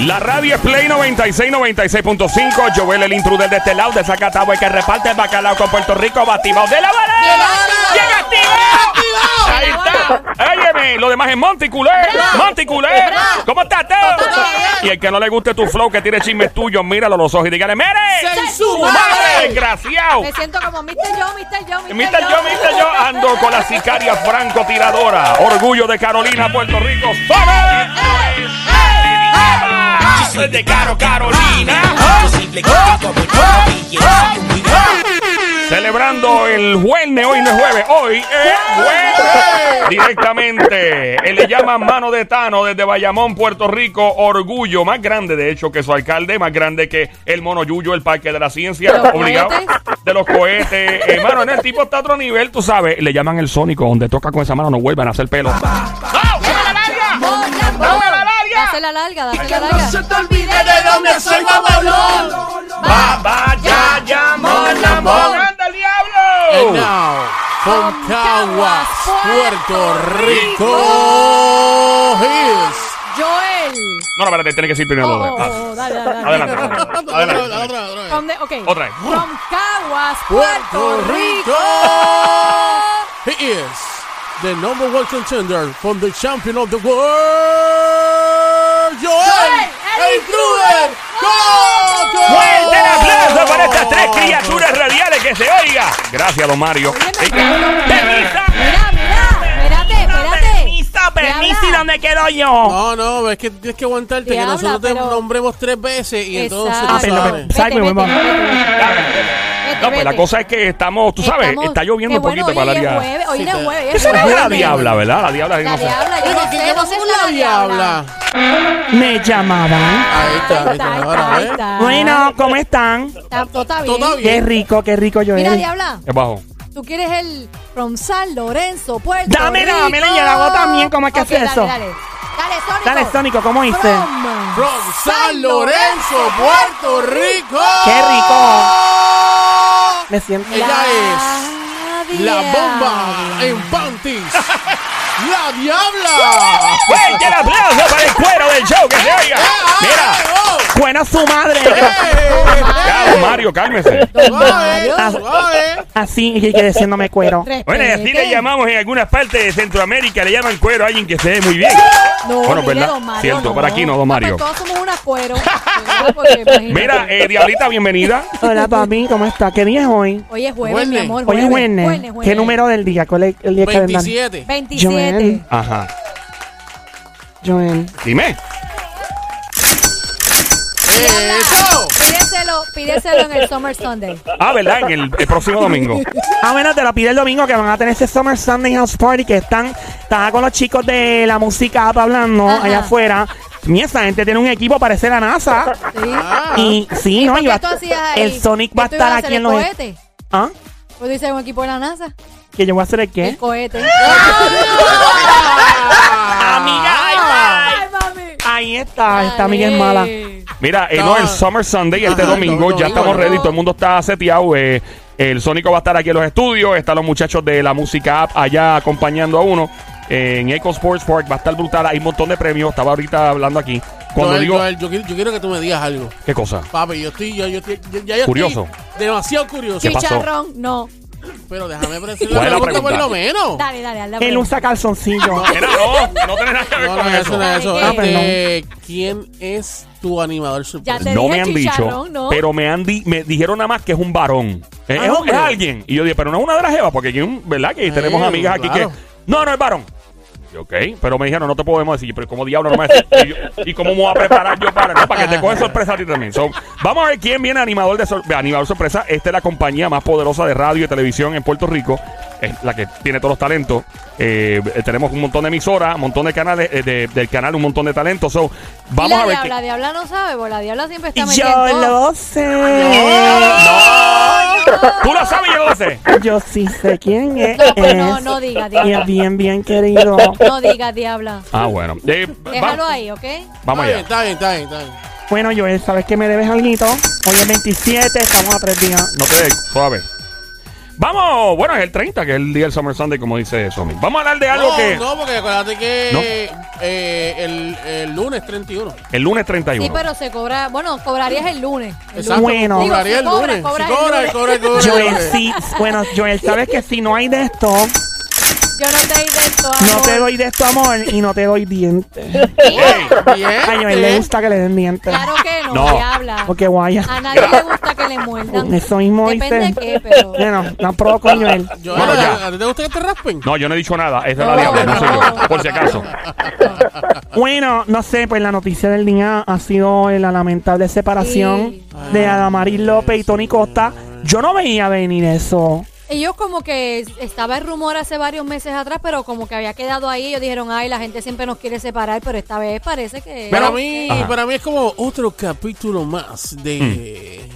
La radio es Play 96, 96.5. Joel, el intruder de este lado, de Zacatau, que reparte el bacalao con Puerto Rico, batimos de la varada. ¡Bien activado! Ahí está. Óyeme, lo demás es Monticulé. Monticulé. ¿Cómo estás, Teo? Y el que no le guste tu flow, que tiene chismes tuyos, míralo a los ojos y dígale, ¡Mere! ¡Sen ¡Su madre! ¡Desgraciado! Me siento como Mr. Yo, Mr. Yo, Mr. Mr. Yo, Mr. Yo, ando con la sicaria francotiradora. Orgullo de Carolina, Puerto Rico. ¡Sobe! Yo soy de Caro Carolina. Yo simple como yo, Celebrando el jueves, hoy no es jueves, hoy es jueves. Directamente, él le llama mano de Tano desde Bayamón, Puerto Rico. Orgullo, más grande de hecho que su alcalde, más grande que el mono Yuyo, el Parque de la Ciencia. ¿De los obligado. cohetes? De los cohetes. Hermano, en el tipo está a otro nivel, tú sabes. Le llaman el sónico, donde toca con esa mano no vuelvan a hacer pelo. ¡Dame la larga! ¡Dame la larga! Dase la larga, dase la larga. te olvide de dónde soy, babalón. Va, va, ya, ya, mon, amor. ¡Anda el And now, from Caguas, Puerto Rico, is. Joel. No, no, espérate, tiene que decir primero. Oh, oh, oh, dale, dale, dale. Adelante. Otra, Adelante. otra, otra, the- okay. Otra vez. From Caguas, Puerto Rico. He is the number one contender from the champion of the world, Joel, el el Intruder Coco. Estas tres criaturas radiales que se oiga! Gracias, don Mario. Pero- ¡Permisa! Mira, mira, espérate, espérate. ¡Permiso, permiso! ¿Y dónde quedo yo? No, no, es que tienes que aguantarte que nosotros te pero- nombremos tres veces y entonces Exacto. tú sabes. pero- ¿Sabes Vete, cómo vete, vamos? vete. No, pues la cosa es que estamos, tú sabes, Estamos- está lloviendo qué un poquito bueno, para hoy la es jueves, Hoy es jueves, Esa es no es la jueves. diabla, ¿verdad? La diabla, La no sé. diabla, yo no ¿quién sé, no la diabla? Me llamaban. Ahí está, ahí está, ahora, está, ahí ¿eh? está. Bueno, ¿cómo están? Está- Todo está bien. Todo Qué bien. rico, qué rico yo Mira, diabla, Es bajo. tú quieres el from San Lorenzo, Puerto Dámela, Rico. dámela, yo la hago también, ¿cómo es que Ok, hace eso? Dale, dale. Dale, Sónico. Dale, Sónico, ¿cómo hice? From From San Lorenzo, Puerto Rico. Qué rico. Me siento. Ella es la bomba en panties. la diabla. ¡Fuerte el aplauso para el cuero del show que se oiga! Mira, Buena su madre. don Mario, cálmese. Así, que diciéndome cuero. Bueno, y así le llamamos en algunas partes de Centroamérica, le llaman cuero a alguien que se ve muy bien. No, Bueno, ¿verdad? don Mario, Cierto, por aquí no, don Mario. pues todos somos una cuero. Mira, eh, Diablita, bienvenida. Hola, papi, ¿cómo está? ¿Qué día es hoy? Hoy es jueves, Jueves. mi amor. Hoy es jueves. Wednesday. Jueves, ¿Qué número del día? ¿Cuál es el día calendario? 27. 27. Joel. Ajá. Joel. Dime. Eso. Pídeselo, pídeselo en el Summer Sunday. Ah, ¿verdad? En el, el próximo domingo. Ah, bueno, te lo pide el domingo que van a tener ese Summer Sunday House Party que están, están con los chicos de la música hablando Ajá. allá afuera. Mira, esa gente tiene un equipo, parece la NASA. Sí. Ah. Y sí, ¿no? ¿Por Y qué va- tú hacías ahí? el Sonic va a ¿Qué tú ibas estar aquí en los... ¿Ah? Pues dice un equipo de la NASA. ¿Que yo voy a hacer el qué? El cohete. Amiga, mami. Ahí está, esta amiga es mala. Mira, eh, No. el Summer Sunday este domingo, ya estamos ready, todo el mundo está seteado. eh, el Sónico va a estar aquí en los estudios, están los muchachos de la música app allá acompañando a uno. En Eco Sports Park va a estar brutal, hay un montón de premios, estaba ahorita hablando aquí. Cuando Joel, digo, Joel, yo, quiero, yo quiero que tú me digas algo. ¿qué cosa? Papi, yo estoy, yo, yo estoy, yo- ya yo Curioso. estoy demasiado curioso. ¿Qué pasó? Chicharrón, no. Pero déjame ¿Cuál la es la pregunta por lo menos. Dale, dale, dale. Él usa calzoncillo. Mira, no, no tiene nada que ver No, con no, eso. no es eso. Dale, Este, ¿Quién es tu animador Ya sorpresa? te No dije me han dicho, ¿no? pero me han di- me dijeron nada más que es un varón. Es, Ah, es un- hombre. es alguien. Y yo dije, pero no es una de las jevas, porque aquí, un- ¿verdad? Que tenemos Eh, amigas aquí claro. que. No, no es varón. Y, Ok, pero me dijeron, no te podemos decir, pero como diablo no me decís? Y, yo- ¿Y cómo me voy a preparar yo para, no, para que te cogen sorpresa a ti también? So, vamos a ver quién viene animador de sor- animador sorpresa. Esta es la compañía más poderosa de radio y televisión en Puerto Rico. Es la que tiene todos los talentos. Eh, eh, tenemos un montón de emisoras, un montón de canales, eh, de- del canal, un montón de talentos. So, vamos y la a ver. diabla, la diabla no sabe, porque la diabla siempre está metida en Yo lo sé. ¡No! ¿Tú lo sabes yo lo sé? Yo sí sé quién es. No, pues no, no diga, Y diabla. es bien, bien querido. No diga, diabla. Ah, bueno. Eh, Déjalo va- ahí, ¿ok? Vamos allá. está bien, está bien, está bien. Bueno, Joel, ¿sabes que me debes algo? Hoy es 27, estamos a tres días. No te suave. Vamos, bueno, es el 30, que es el día del Summer Sunday, como dice Somi. Vamos a hablar de algo No, que. no, porque acuérdate que No. eh, el, el lunes 31. El lunes 31. Sí, pero se cobra. Bueno, cobrarías el lunes. El Exacto, lunes. Bueno. cobraría el cobra, lunes. cobra Si el cobra, lunes. cobra, cobra, Joel, sí, bueno, Joel, sabes que si no hay de esto, Yo no te doy de esto. no amor. te doy de esto amor y no te doy dientes. Bien, A Joel le gusta que le den dientes. Claro que no, No. diabla. Porque guaya. A nadie le gusta que le muerdan. Eso mismo Depende de qué, pero. Bueno, no probó con Joel. ¿a- ya. ¿a ti te gusta que te raspen? No, yo no he dicho nada. Esa es la No, diabla, no soy yo. no. Por si acaso. Bueno, no sé, pues la noticia del día ha sido la lamentable separación Sí. de Adamaris López y Tony Costa. Yo no veía venir eso. Ellos como que estaba el rumor hace varios meses atrás, pero como que había quedado ahí. Ellos dijeron, ay, la gente siempre nos quiere separar, pero esta vez parece que... Para Pero- mí, Ajá. para mí es como otro capítulo más de,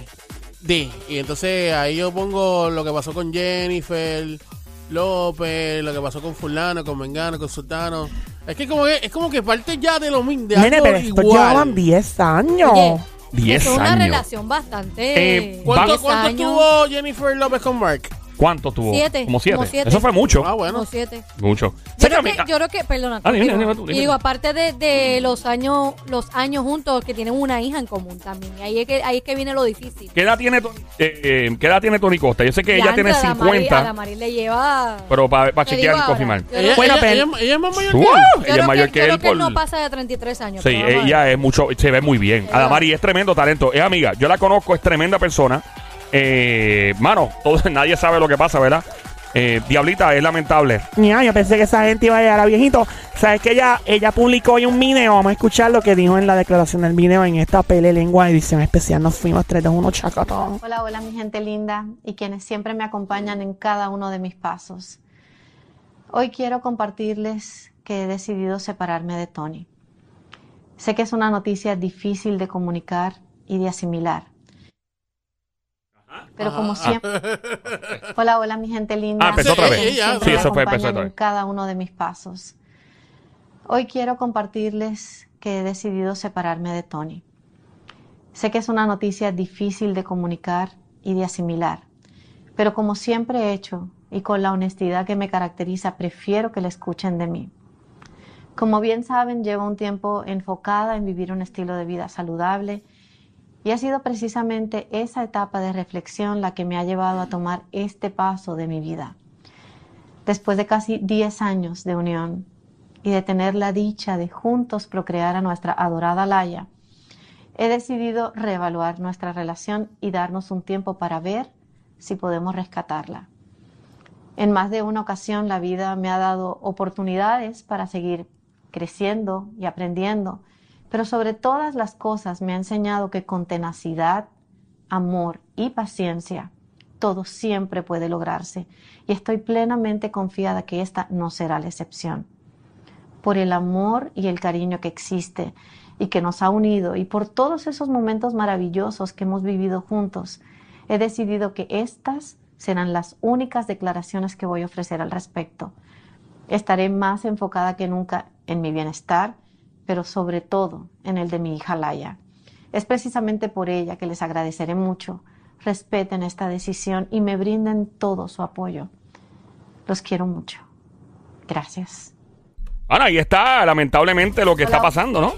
de. Y entonces ahí yo pongo lo que pasó con Jennifer López, lo que pasó con fulano, con Mengano, con Sultano. Es que como que, es como que parte ya de lo mismo, de Nene, algo pero estos igual. llevaban 10 años. Oye, 10 es una años. relación bastante... Eh, ¿Cuánto, 10 cuánto años, tuvo Jennifer López con Mark? ¿Cuánto tuvo? Siete. Como siete. Como siete. Eso fue mucho. Ah, bueno. como siete. Mucho. Yo creo, que, yo creo que, perdona, Ah, dime dime. y digo, aparte de, de los años los años juntos, que tienen una hija en común también. Y ahí es que, ahí es que viene lo difícil. ¿Qué edad tiene, Tony- eh, eh, ¿Qué edad tiene Tony Costa? Yo sé que ella tiene a Adamari- 50, A Adamari le lleva... pero para Te chequear digo confirmar. yo Ella, Bueno, ella- pero- ella- ella es más mayor ¡Uh! que él. Yo Ella creo es mayor que, él creo que por... no pasa de 33 años. Sí, ella es mucho, se ve muy bien. Adamari es tremendo talento. Es amiga, yo la conozco, es tremenda persona. Eh, mano, todo, nadie sabe lo que pasa, ¿verdad? Eh, Diablita, es lamentable. Ya, yo pensé que esa gente iba a llegar a viejito. Sabes que ella, ella publicó hoy un video. Vamos a escuchar lo que dijo en la declaración del video en esta pele lengua edición especial. Nos fuimos 3 2 1 chacatón. Hola, hola mi gente linda y quienes siempre me acompañan en cada uno de mis pasos. Hoy quiero compartirles que he decidido separarme de Tony. Sé que es una noticia difícil de comunicar y de asimilar. Pero como siempre... Hola, hola mi gente linda. Ah, empezó otra vez. Sí, sí, me eso fue, empezó otra en vez. cada uno de mis pasos. Hoy quiero compartirles que he decidido separarme de Tony. Sé que es una noticia difícil de comunicar y de asimilar, pero como siempre he hecho y con la honestidad que me caracteriza, prefiero que la escuchen de mí. Como bien saben, llevo un tiempo enfocada en vivir un estilo de vida saludable y ha sido precisamente esa etapa de reflexión la que me ha llevado a tomar este paso de mi vida. Después de casi 10 años de unión y de tener la dicha de juntos procrear a nuestra adorada Laia, he decidido reevaluar nuestra relación y darnos un tiempo para ver si podemos rescatarla. En más de una ocasión la vida me ha dado oportunidades para seguir creciendo y aprendiendo, pero sobre todas las cosas me ha enseñado que con tenacidad, amor y paciencia, todo siempre puede lograrse y estoy plenamente confiada que esta no será la excepción. Por el amor y el cariño que existe y que nos ha unido y por todos esos momentos maravillosos que hemos vivido juntos, he decidido que estas serán las únicas declaraciones que voy a ofrecer al respecto. Estaré más enfocada que nunca en mi bienestar, pero sobre todo en el de mi hija Laia. Es precisamente por ella que les agradeceré mucho. Respeten esta decisión y me brinden todo su apoyo. Los quiero mucho. Gracias. Ahora, ahí está, lamentablemente, lo que está pasando, ¿no?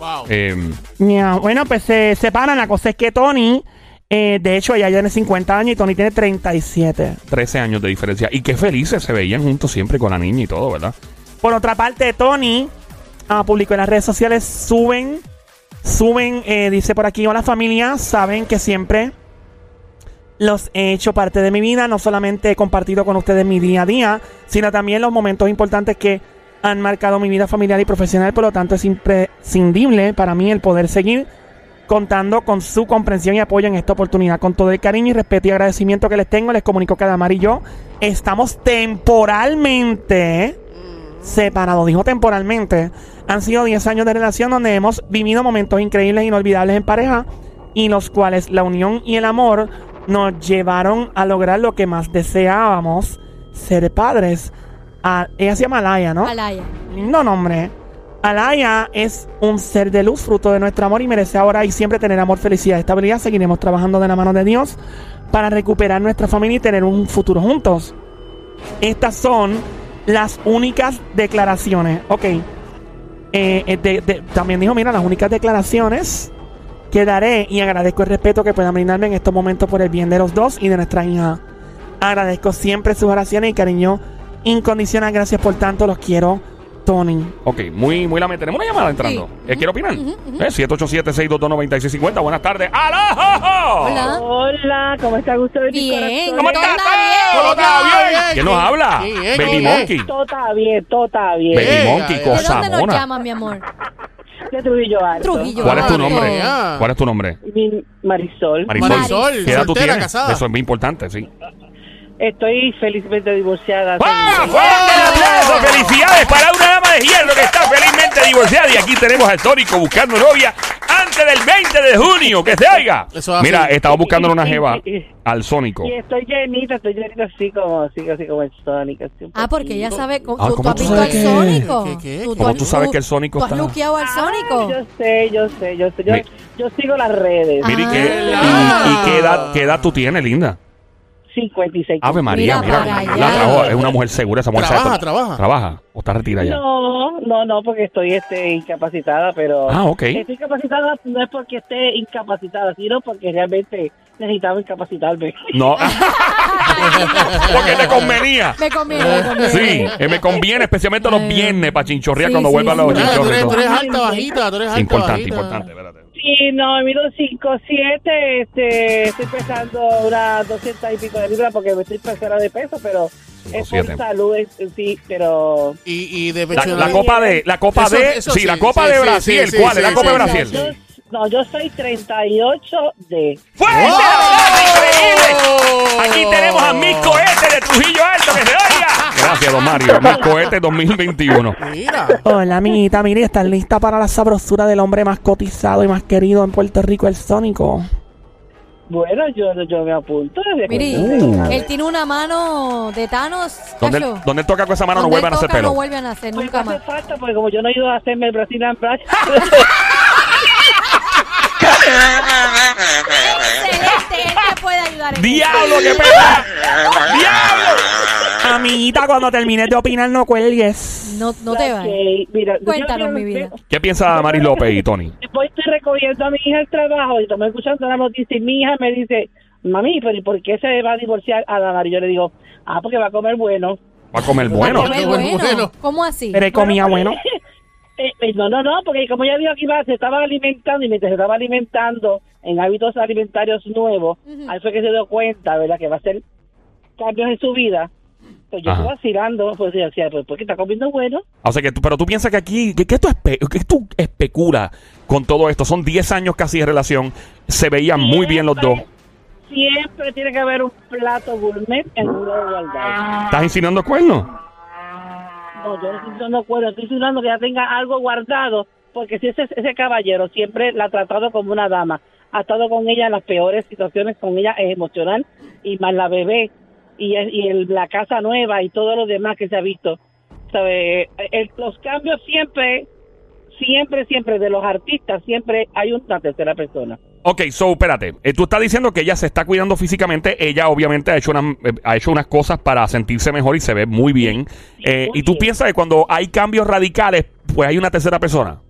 Wow. Eh, Ya, bueno, pues se separan. La cosa es que Tony, eh, de hecho, ella tiene 50 años y Tony tiene 37. 13 años de diferencia. Y qué felices se veían juntos siempre con la niña y todo, ¿verdad? Por otra parte, Tony ah, publicó en las redes sociales, suben, suben, eh, dice por aquí, hola familia, saben que siempre los he hecho parte de mi vida, no solamente he compartido con ustedes mi día a día, sino también los momentos importantes que han marcado mi vida familiar y profesional, por lo tanto es imprescindible para mí el poder seguir contando con su comprensión y apoyo en esta oportunidad. Con todo el cariño y respeto y agradecimiento que les tengo, les comunico que Adamar y yo estamos temporalmente separados, dijo temporalmente. Han sido 10 años de relación donde hemos vivido momentos increíbles e inolvidables en pareja y los cuales la unión y el amor nos llevaron a lograr lo que más deseábamos, ser padres. Ella se llama Laia, ¿no? Alaya. Lindo nombre. Alaya es un ser de luz, fruto de nuestro amor y merece ahora y siempre tener amor, felicidad y estabilidad. Seguiremos trabajando de la mano de Dios para recuperar nuestra familia y tener un futuro juntos. Estas son las únicas declaraciones. Ok. Eh, eh, también dijo, mira, las únicas declaraciones que daré y agradezco el respeto que puedan brindarme en estos momentos por el bien de los dos y de nuestra hija. Agradezco siempre sus oraciones y cariño incondicional. Gracias por tanto, los quiero, Tony. Ok, muy, muy lamentable. Tenemos una llamada entrando. Sí. Eh, ¿Quiere opinar? Ujú, ujú. Eh, 787-622-9650. Buenas tardes. ¡Aló! Hola. Hola, ¿cómo está Gustavo? de Bien. ¿Cómo Todo estás? está bien. ¿Todo está bien? bien. ¿Quién nos habla? ¿Quién es? Baby. Monkey. Todo está bien, todo está bien. Baby Monkey, ¿de ¿De cosa dónde nos mona. llamas, mi amor? De Trujillo Alto. Trujillo. ¿Cuál es tu nombre? ¿Cuál es tu nombre? Marisol. Marisol. Marisol, ¿Qué edad tú tienes? casada. Eso es muy importante, sí. Estoy felizmente divorciada. ¡Ah! ¡Felicidades para una dama de hierro que está felizmente divorciada! Y aquí tenemos al Tónico buscando novia antes del 20 de junio. ¡Que se oiga! Eso es Mira, estamos buscando una jeva al Sónico. Y estoy llenita, estoy llenita así como, así, así como el así un Ah, porque ella sabe. ¿Tú, Ah, tú ¿cómo has tú visto sabes al Sónico? ¿Cómo tú sabes que el Sónico ¿Tú has está- luqueado al Ah, Sónico? yo sé, yo sé, yo sé. Yo, Mi- yo sigo las redes. Mira, ¿y Ah. qué, y- y qué edad, qué edad tú tienes, linda? 56. Ave María, Mira mira, la trabajo, es una mujer segura, esa mujer Trabaja, trabaja. ¿Trabaja? ¿O está retirada ya? No, no, no, porque estoy este, incapacitada, pero... Ah, ok. Estoy incapacitada no es porque esté incapacitada, sino porque realmente necesitaba incapacitarme. No. Porque te convenía. Me conviene, me conviene. Sí, eh, me conviene especialmente los viernes para chinchorrear Sí, cuando sí, vuelvan sí. los Ah, tú, eres, tú todo. eres alta, bajita, tú eres alta, Importante, bajita. importante, espérate. Sí, no, mido 5, 7, este, estoy pesando unas 200 y pico de libras porque me estoy pesando de peso, pero es por salud, es- sí, pero... Y, y de La, pecho la copa de, la copa Eso- de, eso sí, sí, la copa sí, de Brasil, sí, sí, ¿cuál? es la sí, copa de sí, Brasil. No, yo soy 38 de... ¡Fuerte! ¡Oh! ¡Increíble! Aquí tenemos a Mil Cohete de Trujillo Alto, que se oiga. Gracias, don Mario. Mil Cohete 2021. Mira. Hola, amiguita. Mire, ¿estás lista para la sabrosura del hombre más cotizado y más querido en Puerto Rico, el Sónico? Bueno, yo, yo me apunto. cuando- él tiene una mano de Thanos. Cacho. donde él toca con esa mano no vuelvan a hacer pelo. No vuelve a nacer Pues nunca no hace más. falta, porque como yo no he ido a hacerme el Brazilian Brush, Excelente, él te puede ayudar. en eso. ¡Diablo, qué pena! ¡Diablo! Amiguita, cuando termines de opinar, no cuelgues. No, no te Ok, vayas. mira, yo Cuéntanos, mi vida. ¿Qué piensa Maris López y Tony? Después estoy recogiendo a mi hija el trabajo y estoy escuchando la noticia y mi hija me dice, mami, pero ¿y por qué se va a divorciar a Damar? Y yo le digo, ah, porque va a comer bueno. Va a comer bueno. Bueno. ¿Cómo así? Pero comía bueno. Eh, eh, no, no, no, porque como ella dijo que iba, se estaba alimentando y mientras se estaba alimentando en hábitos alimentarios nuevos, Ujú. ahí fue que se dio cuenta, ¿verdad? Que va a hacer cambios en su vida. Pues yo Ajá. estoy vacilando, pues yo decía, pues porque está comiendo bueno. O sea, que tú, pero tú piensas que aquí, que, que tú, espe- que tú especulas con todo esto. Son 10 años casi de relación. Se veían muy bien los dos. Siempre tiene que haber un plato gourmet en una igualdad. ¿Estás insinuando cuernos? No, yo no estoy acuerdo, estoy diciendo que ya tenga algo guardado, porque si ese, ese caballero siempre la ha tratado como una dama, ha estado con ella en las peores situaciones, con ella es emocional, y más la bebé, y, y el- la casa nueva y todo lo demás que se ha visto. ¿Sabe? El- los cambios siempre, siempre, siempre de los artistas, siempre hay una tercera persona. Ok, so, espérate. Eh, tú estás diciendo que ella se está cuidando físicamente. Ella, obviamente, ha hecho, unas, eh, ha hecho unas cosas para sentirse mejor y se ve muy bien. Eh, muy y tú bien. piensas que cuando hay cambios radicales, pues hay una tercera persona.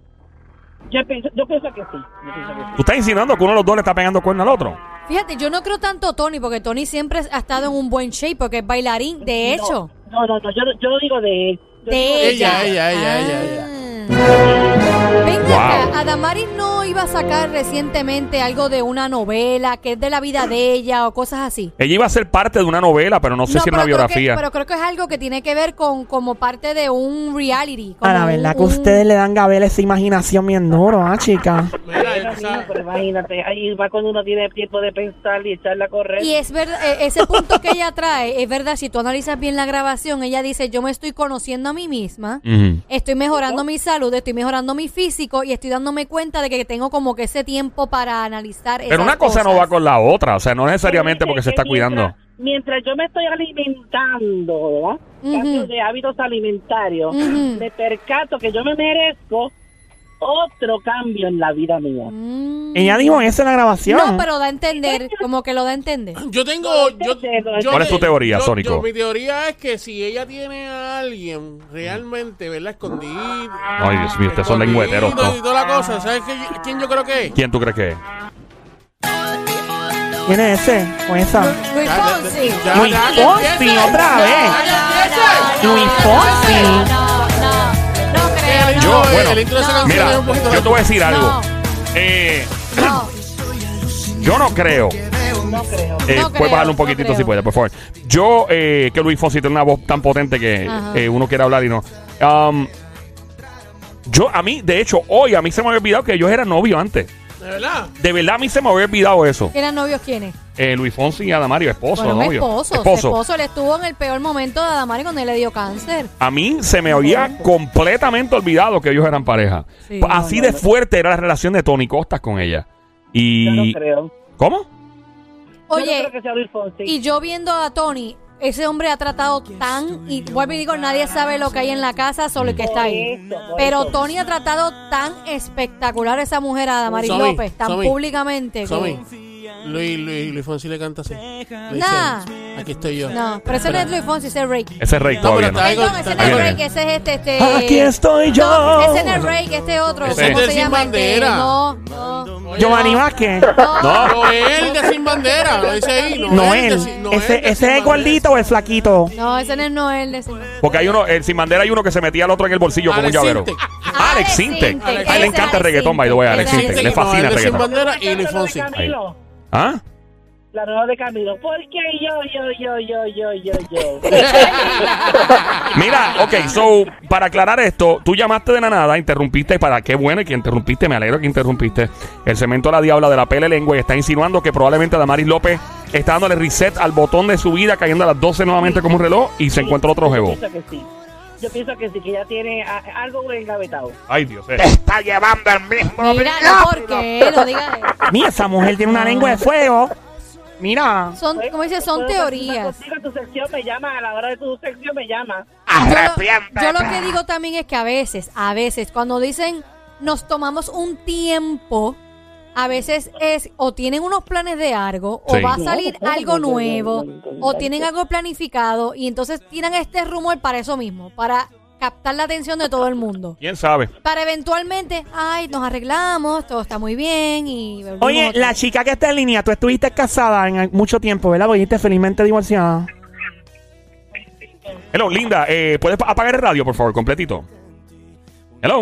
Yo pienso, yo pienso que sí. yo pienso que sí. ¿Tú estás insinuando que uno de los dos le está pegando cuerno al otro? Fíjate, yo no creo tanto Tony, porque Tony siempre ha estado en un buen shape, porque es bailarín. De hecho, No, no, no, yo, yo lo digo de él. De Ella, ella. ella, ella, ella, Ah. Venga Wow. acá, Adamaris no iba a sacar recientemente algo de una novela que es de la vida de ella o cosas así. Ella iba a ser parte de una novela, pero no sé si era una creo biografía. Que, pero creo que es algo que tiene que ver con como parte de un reality. como A la un- verdad que un- ustedes le dan Gabel esa imaginación bien duro, ¿ah, chica? Mira, pero imagínate, ahí va cuando uno tiene tiempo de pensar y echarla a correr. Y es verdad, eh, ese punto que ella trae, es verdad, si tú analizas bien la grabación, ella dice, yo me estoy conociendo a mí misma, Ujú. estoy mejorando mi salud, estoy mejorando mi físico y estoy dándome cuenta de que tengo como que ese tiempo para analizar Pero esas una cosa no va con la otra. O sea, no necesariamente porque se está cuidando. mientras- mientras yo me estoy alimentando, ¿verdad? Cambio de hábitos alimentarios, Ujú. me percato que yo me merezco otro cambio en la vida mía. Mm. Ella dijo eso en la grabación. No, pero da a entender, como que lo da a entender. Yo tengo. Yo, yo ¿Cuál es tu teoría, yo- Sónico? mi teoría es que si ella tiene a alguien realmente, ¿verdad? Escondido. Ay, Dios mío, ustedes son lengüeteros. ¿no? Y toda la cosa. ¿Sabes qué- quién yo creo que es? ¿Quién tú crees que es? ¿Quién es ese? ¿O esa? Luis Fonsi. Luis Fonsi, otra vez. Luis Fonsi. El. Yo, bueno, el intro de esa no. canción Mira, es un poquito yo te voy a decir algo. No. Eh, No, yo no creo. No creo. Eh, No puedes creo, bajarle un no poquitito creo. si puedes, por favor. Yo, eh, que Luis Fonsi tiene una voz tan potente que Ajá. eh, uno quiere hablar y no. Um, yo, a mí, de hecho, hoy a mí se me había olvidado que ellos eran novios antes. ¿De verdad? De verdad, a mí se me había olvidado eso. ¿eran novios quiénes? Eh, Luis Fonsi y Adamario, esposo, Bueno, un novio. esposo. Esposo. Esposo. Él estuvo en el peor momento de Adamari cuando él le dio cáncer. A mí se me había completamente olvidado que ellos eran pareja. Sí. Así de fuerte era la relación de Tony Costas con ella. Yo no Y. creo. ¿Cómo? yo no Oye, creo que sea Luis Fonsi. y yo viendo a Tony, ese hombre ha tratado tan, y vuelvo y digo, nadie sabe lo que hay en la casa, solo el que está ahí. Por eso, por Pero eso. Tony ha tratado tan espectacular a esa mujer, a Damaris López, tan Somi, públicamente. que-. Luis, Luis, Luis Fonsi le canta así. Le dice, Nah. Aquí estoy yo. No, pero ese no es Luis Fonsi, ese es Rake. Ese es Rey No, todavía pero no. está ahí Perdón, ese no Ahí es viene. Rake, ese es este, este... Aquí estoy yo. No, ese no es Rake, este otro. Ese ¿Cómo es se Sin llama? Este, Bandera. No, no. Giovanni no. Vázquez. No. Noel de Sin Bandera, lo dice ahí. Noel, Noel. de Sin- Noel Ese, de ese Sin es el Bandera. gordito o el flaquito. No, ese no es Noel de ese. Porque hay uno, el sin bandera hay uno que se metía al otro en el bolsillo como un Alex llavero. Sintek. Ah, Alex Sintek. Sintek. A él le encanta el Alex reggaetón, by the way, Alex Sintek. Sintek. Le fascina el Noel de Sin reggaetón. Bandera y Luis de Fonsi. Camilo. ¿Ah? La nueva de Camilo. Porque yo, yo, yo, yo, yo, yo, yo. Mira, ok, so, para aclarar esto, tú llamaste de la nada, interrumpiste, para qué bueno que interrumpiste, me alegro que interrumpiste el cemento la diabla de la pele lengua y está insinuando que probablemente Damaris López está dándole reset al botón de su vida, cayendo a las 12 nuevamente como un reloj y se encuentra otro jevo. Yo pienso que sí, que ya tiene a- algo engavetado. Ay, Dios. eh. Está llevando el mismo Mira, no, ¿por qué? No digas eso. Mira, esa mujer tiene una lengua de fuego. Mira. Son, como dice, son teorías. Contigo en tu sección me llama, a la hora de tu sección me llama. Yo lo, Arrepiéntete. yo lo que digo también es que a veces, a veces, cuando dicen nos tomamos un tiempo, a veces es o tienen unos planes de algo, o Sí. va a salir algo nuevo, o tienen algo planificado, y entonces tiran este rumor para eso mismo, para captar la atención de todo el mundo. ¿Quién sabe? Para eventualmente, ay, nos arreglamos, todo está muy bien y... volvimos Oye, otra la vez. chica que está en línea, tú estuviste casada en mucho tiempo, ¿verdad? Porque felizmente divorciada. Hello, Linda, eh, ¿puedes pa- apagar el radio, por favor, completito? Hello.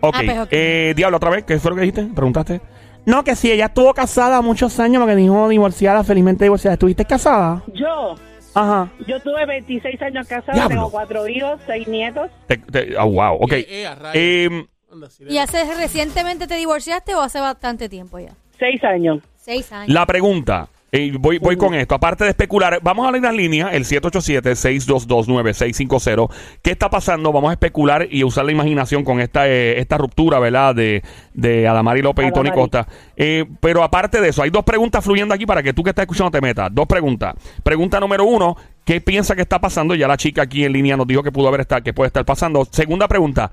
Ok, Ah, pues, ok. eh, Diablo, otra vez, ¿qué fue lo que dijiste? ¿Preguntaste? No, que si ella estuvo casada muchos años, porque dijo divorciada, felizmente divorciada. ¿Estuviste casada? Yo, Ajá. yo tuve 26 años casada, Diablo. tengo cuatro hijos, seis nietos. Te- te- ah, wow, ok. Eh, eh, a rayos. Eh, Anda, sí, ¿Y hace recientemente te divorciaste o hace bastante tiempo ya? Seis años. Seis años. La pregunta, eh, voy, voy con esto, aparte de especular, vamos a leer la línea, el 787-622-9650. ¿Qué está pasando? Vamos a especular y usar la imaginación con esta, eh, esta ruptura, ¿verdad? De, de Adamari López y Tony. Costa. Eh, pero aparte de eso, hay dos preguntas fluyendo aquí para que tú que estás escuchando te metas. Dos preguntas. Pregunta número uno, ¿qué piensa que está pasando? Ya la chica aquí en línea nos dijo que pudo haber estar, que puede estar pasando. Segunda pregunta.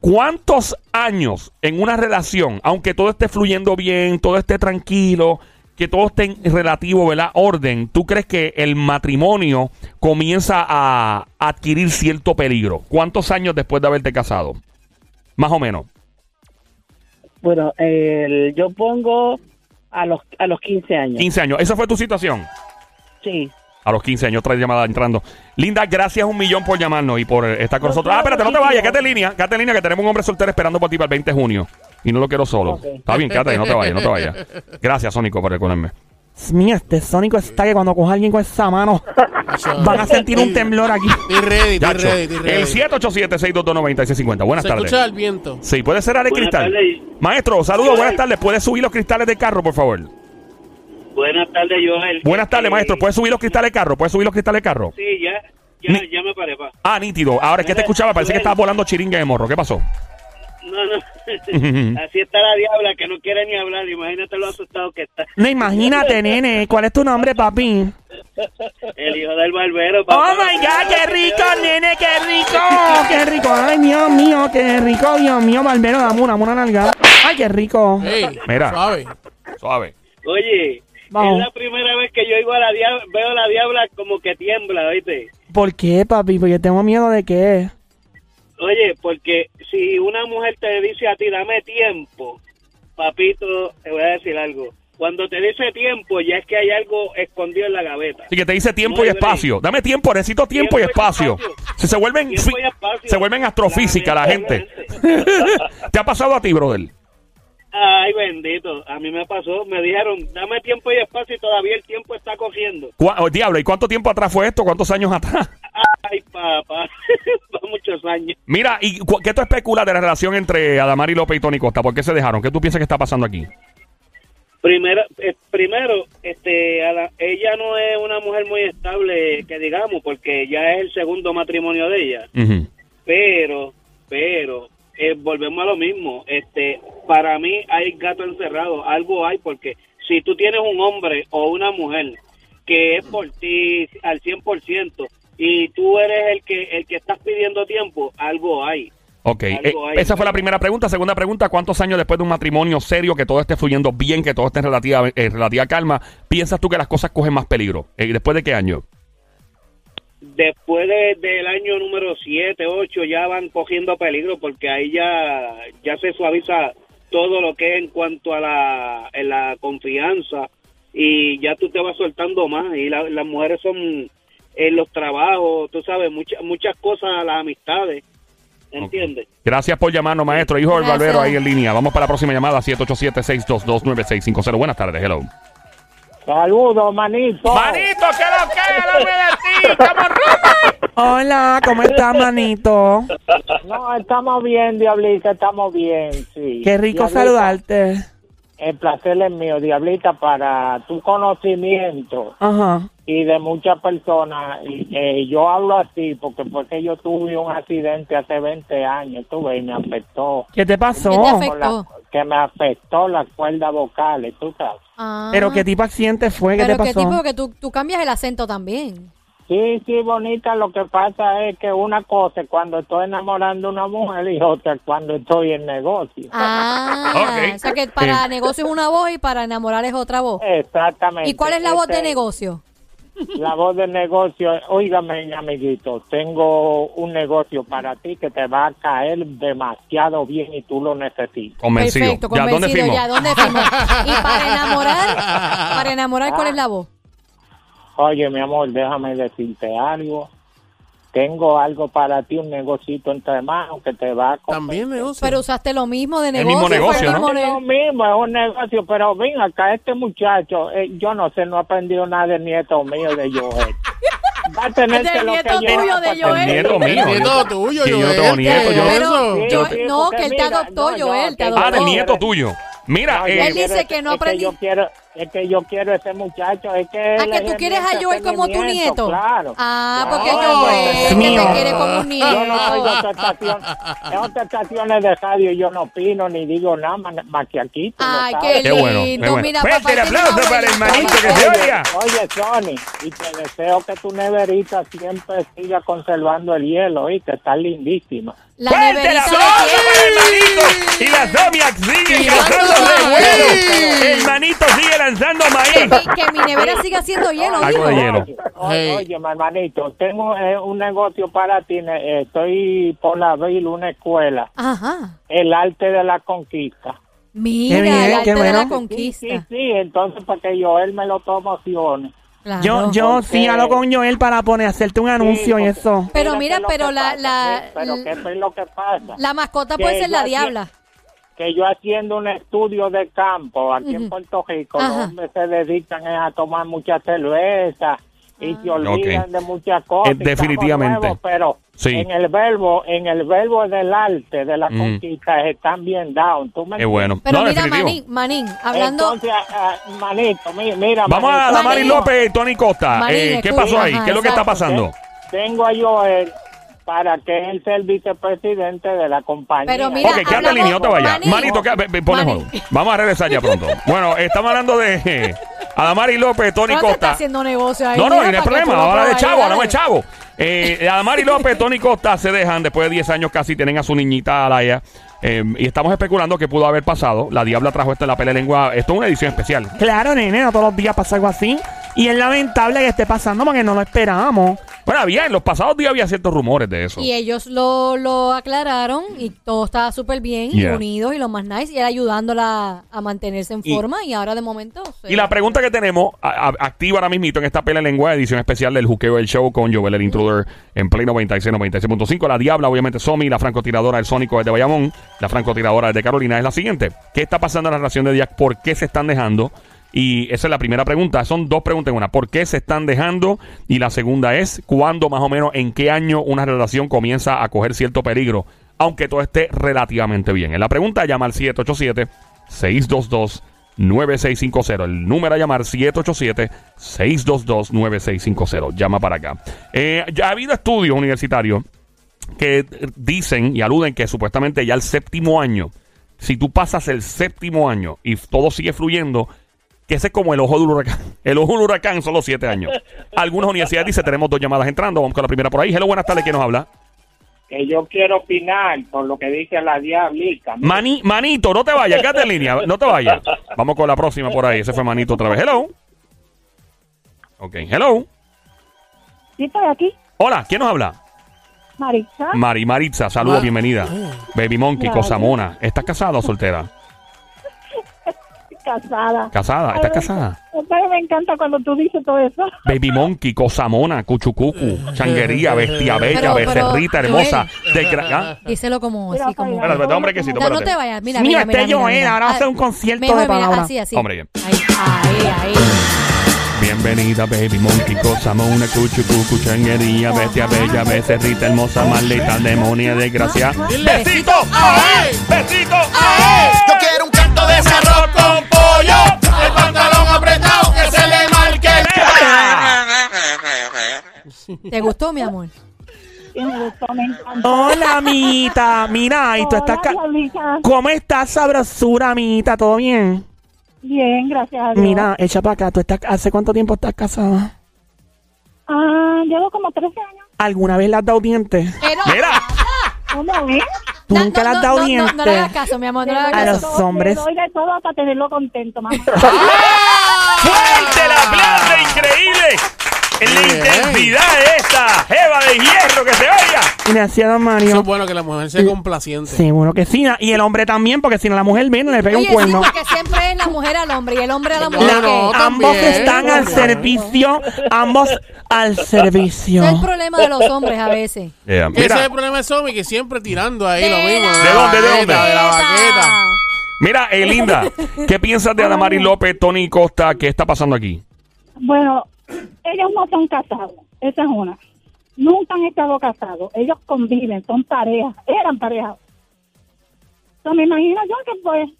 ¿Cuántos años en una relación, aunque todo esté fluyendo bien, todo esté tranquilo, que todo esté en relativo, ¿verdad? Orden, ¿tú crees que el matrimonio comienza a adquirir cierto peligro? ¿Cuántos años después de haberte casado? Más o menos. Bueno, el- yo pongo a los, a los 15 años. 15 años. ¿Esa fue tu situación? Sí. A los 15 años, otra llamada entrando. Linda, gracias un millón por llamarnos y por eh, estar con nosotros. Ah, espérate, no te vayas, quédate en línea, quédate en línea que tenemos un hombre soltero esperando por ti para el 20 de junio. Y no lo quiero solo. Está bien, quédate no te vayas, no te vayas. Gracias, Sónico, por recordarme. Mira, este sónico está que cuando coja a alguien con esa mano van a sentir un temblor aquí. Estoy ready, estoy ready, estoy ready. el 787-622-9650. Buenas Se tardes. escucha el viento. Sí, puede cerrar el Buenas cristal. tardes. Maestro, saludos, buenas tardes. ¿Puede subir los cristales del carro, por favor? Buenas tardes, Joel. Buenas tardes, Eh, maestro. ¿Puede subir los cristales del carro? ¿Puede subir los cristales del carro? Sí, ya, ya, ya me paré, pa. Ah, nítido. Ahora es que te escuchaba, parece que estabas volando chiringa de morro. ¿Qué pasó? No, no. Así está la diabla que no quiere ni hablar. Imagínate lo asustado que está. No, imagínate, nene. ¿Cuál es tu nombre, papi? El hijo del barbero, Oh papá. my god, qué rico, nene, qué rico. Qué rico. Ay, Dios mío, qué rico, Dios mío, Barbero, dame una, dame una nalgada. Ay, qué rico. Ey, Mira. Suave. Suave. Oye, Vamos. es la primera vez que yo oigo a la diabla, veo a la diabla como que tiembla, ¿oíste? ¿Por qué, papi? Porque tengo miedo de qué. Oye, porque si una mujer te dice a ti, dame tiempo, papito, te voy a decir algo. Cuando te dice tiempo, ya es que hay algo escondido en la gaveta. Y que te dice tiempo No y espacio. Dame tiempo, necesito tiempo, y Tiempo y espacio. espacio. Si se vuelven y espacio. se vuelven astrofísica la gente. ¿Te ha pasado a ti, brother? Ay, bendito, a mí me pasó, me dijeron, dame tiempo y espacio y todavía el tiempo está cogiendo. ¿Cuá- oh, diablo, ¿y cuánto tiempo atrás fue esto? ¿Cuántos años atrás? Ay, papá, muchos años. Mira, ¿y qué tú especulas de la relación entre Adamari López y Tony Costa? ¿Por qué se dejaron? ¿Qué tú piensas que está pasando aquí? Primero, eh, primero este, a la- ella no es una mujer muy estable, que digamos, porque ya es el segundo matrimonio de ella. Pero, pero, eh, volvemos a lo mismo. Este, para mí hay gato encerrado, algo hay, porque si tú tienes un hombre o una mujer que es por ti al 100% y tú eres el que el que estás pidiendo tiempo, algo hay. Ok, eh, esa fue la primera pregunta. Segunda pregunta, ¿cuántos años después de un matrimonio serio, que todo esté fluyendo bien, que todo esté en relativa, relativa calma, piensas tú que las cosas cogen más peligro? Eh, ¿Después de qué año? Después de- del año número 7, 8 ya van cogiendo peligro porque ahí ya, ya se suaviza todo lo que es en cuanto a la, en la confianza y ya tú te vas soltando más y la- las mujeres son en los trabajos, tú sabes, muchas muchas cosas, las amistades, ¿entiendes? Gracias por llamarnos, maestro. Hijo del barbero ahí en línea. Vamos para la próxima llamada, 787-622-9650. Buenas tardes, hello. Saludos, manito. Manito, ¿qué lo que? Háblame de ti, estamos Hola, ¿cómo estás, manito? No, estamos bien, Diablita, estamos bien, sí. Qué rico Diablita, saludarte. El placer es mío, Diablita, para tu conocimiento Ajá. y de muchas personas. Y, eh, yo hablo así porque porque yo tuve un accidente hace 20 años, tuve, y me afectó. ¿Qué te pasó? ¿Qué te afectó? con la- que me afectó las cuerdas vocales, tú sabes. Ah. ¿Pero qué tipo de accidente fue? ¿Qué Pero te qué pasó? tipo que tú, tú cambias el acento también. Sí, sí, bonita. Lo que pasa es que una cosa es cuando estoy enamorando a una mujer y otra cuando estoy en negocio. Ah, Ok. o sea que para Eh. negocio es una voz y para enamorar es otra voz. Exactamente. ¿Y cuál es la voz de negocio? La voz de negocio. Óigame, amiguito, tengo un negocio para ti que te va a caer demasiado bien y tú lo necesitas. Convencido. Perfecto, ya, ¿dónde convencido. firmo? Ya, ¿dónde firmo? Y para enamorar, para enamorar, ¿cuál es la voz? Oye, mi amor, déjame decirte algo. Tengo algo para ti, un negocito entre manos que te va a También negocio. Pero usaste lo mismo de El negocio. mismo fue negocio, el ¿no? mismo Es lo mismo, es un negocio, pero ven acá, este muchacho, eh, yo no sé, no aprendió nada del nieto mío de Joel. Va a tener que lo nieto que tuyo de Joel. El nieto mío. El nieto tuyo, Que yo no Joel, tengo nieto, ¿qué yo- es Pero eso? yo, Sí, no, que él te adoptó, Joel, te adoptó. Ah, del nieto yo- tuyo. Mira, No, eh, Él dice que no es aprendí- yo quiero, es que yo quiero ese muchacho, es que Ah, que tú quieres a Joel como tu nieto. Claro. Ah, Claro. porque Joel que te quiere como un nieto. Yo no soy de otra estación, en otras estaciones de radio yo no opino ni digo nada más, que aquí. Ay, sabes. qué lindo. bueno. Mira, Fuerte papá, el aplauso para el hermanito que se oiga. Oye, Tony, y te deseo que tu neverita siempre siga conservando el hielo, y que está lindísima. La ¡Fuerte de para el hermanito! Y las Domiac siguen lanzando revuelo. El hermanito sigue lanzando que, maíz. mi, que mi nevera siga haciendo hielo, Algo de hielo. Oye, Hey. oye, mi hermanito, tengo eh, un negocio para ti. eh, estoy por abrir una escuela, Ajá. el arte de la conquista. Mira, Qué bien, el arte qué de la conquista. sí, sí, entonces para que Joel me lo promocione. Claro. Yo, yo Porque- sí hablo con Joel para poner, hacerte un anuncio y eso. Pero mira, pero que la- pasa, la- sí, pero l- qué es lo que pasa. La mascota Que puede ser la diabla. Que yo haciendo un estudio de campo aquí en Puerto Rico, Ajá. los hombres se dedican a tomar mucha cerveza y se olvidan Ok. de muchas cosas. Eh, definitivamente. nuevos, pero Sí. en el verbo, en el verbo del arte, de la Mm. conquista, están bien down. ¿Tú me Qué bueno. Pero No, mira. Manín, Manín, hablando... Entonces, ah, ah, manito, mi- mira, Vamos a Damari Manín. López y Tony Costa. Manín, Eh, ¿Qué pasó ahí? ajá, ¿Qué es lo que está pasando? Tengo a Joel para que él sea el vicepresidente de la compañía. Pero mira, ok, quédate en hablamos- línea, no te vayas. Manito, quédate, ve- ve, pon el Manny. juego. Vamos a regresar ya pronto. Bueno, estamos hablando de Adamari López, Tony está Costa. haciendo negocio ahí. No, no, mira, no hay para que tú problema. lo Ahora de chavo, dale. hablamos de chavo. Eh, Adamari López, Tony Costa se dejan después de 10 años casi, tienen a su niñita Alaya. Eh, y estamos especulando qué pudo haber pasado. La Diabla trajo esta en la pelea de lengua. Esto es una edición especial. Claro, nene, no todos los días pasa algo así. Y es lamentable que esté pasando porque no lo esperábamos. Bueno, había, en los pasados días había ciertos rumores de eso. Y ellos lo, lo aclararon y todo estaba súper bien Yeah. y unidos y lo más nice y era ayudándola a mantenerse en Y- forma y ahora de momento se- Y la pregunta que tenemos, a- a- activa ahora mismito en esta pelea de lengua, edición especial del Juqueo del Show con Joel el Intruder en Play 96, 96.5. La Diabla, obviamente, Somi, la francotiradora del Sónico es de Bayamón, la francotiradora es de Carolina, es la siguiente. ¿Qué está pasando en la relación de Díaz? ¿Por qué se están dejando? Y esa es la primera pregunta. Son dos preguntas una. ¿Por qué se están dejando? Y la segunda es, ¿cuándo más o menos, en qué año una relación comienza a coger cierto peligro? Aunque todo esté relativamente bien. En la pregunta, llama al 787-622. 9650. El número a llamar 787-622-9650. Llama para acá. Eh, ya ha habido estudios universitarios que dicen y aluden que supuestamente ya el séptimo año, si tú pasas el séptimo año y todo sigue fluyendo, ese es como el ojo del huracán. El ojo del huracán son los siete años. Algunas universidades dicen, tenemos dos llamadas entrando, vamos con la primera por ahí. Hello, buenas tardes, ¿quién nos habla? Que yo quiero opinar por lo que dice la diablica. Mani, manito, no te vayas, quédate en línea, no te vayas. Vamos con la próxima por ahí, ese fue Manito otra vez. Hello. Ok, hello. Sí, estoy aquí, Hola, ¿quién nos habla? Maritza. Mari Maritza, saludos, bienvenida. Baby Monkey, Gracias. cosa mona. ¿Estás casada o soltera? Casada. Casada, ¿estás casada? Pero me encanta cuando tú dices todo eso. Baby Monkey, cosa mona, cuchucucu, changuería, bestia bella, Pero- pero, becerrita hermosa. desgra- ¿Ah? Díselo como Mira así, como... Espérate, espérate, hombre, quesito, No, no espérate. te vayas, mira, Mira, mira, este mira, Joel, mira. ahora va a Ah, hacer un concierto mejor, de mira, palabras. Así, así. Hombre, Ahí, ahí, ahí. Bienvenida, baby monkey, cosa mona, cuchucucu, changuería, bestia bella, becerrita hermosa, maldita, demonia, desgracia. ¡Besito! ¡Besito! Yo pollo. El pantalón apretado que se le marque ¿Te gustó, mi amor? Sí, me gustó, me encantó. Hola, amiguita. Mira, y tú estás... Hola, ca- diablita. ¿Cómo estás, sabrosura, amiguita? ¿Todo bien? Bien, gracias a Dios. Mira, echa para acá. ¿Tú estás, ¿Hace cuánto tiempo estás casada? Ah, llevo como 13 años. ¿Alguna vez le has dado dientes? Pero, Mira, ¿Cómo ves? ¿Tú no, nunca no, le has no, dado no, no, dientes? No, le hagas caso, mi amor, no le hagas A caso. los Todo- hombres. Le doy de todo para tenerlo contento, mamá. fuerte el aplauso, increíble. En la intensidad de esta jeva de hierro que se oiga. Gracias, don Eso Mario. es bueno que la mujer sea complaciente. Seguro que sí. Y el hombre también, porque si no la mujer viene le pega Oye, un cuerno. sí, porque siempre es la mujer al hombre y el hombre a la mujer. No, no, ambos también. están al servicio. Ambos al servicio. Es el problema de los hombres a veces. Yeah, Ese es el problema de Somi, que siempre tirando ahí lo mismo. la ¿De dónde, de dónde? De la baqueta. mira, eh, Linda, ¿qué piensas de Adamari López, Tony Costa? ¿Qué está pasando aquí? Bueno, ellos no son casados. Esa es una. Nunca han estado casados. Ellos conviven, son parejas. Eran parejas. Entonces, me imagino yo que pues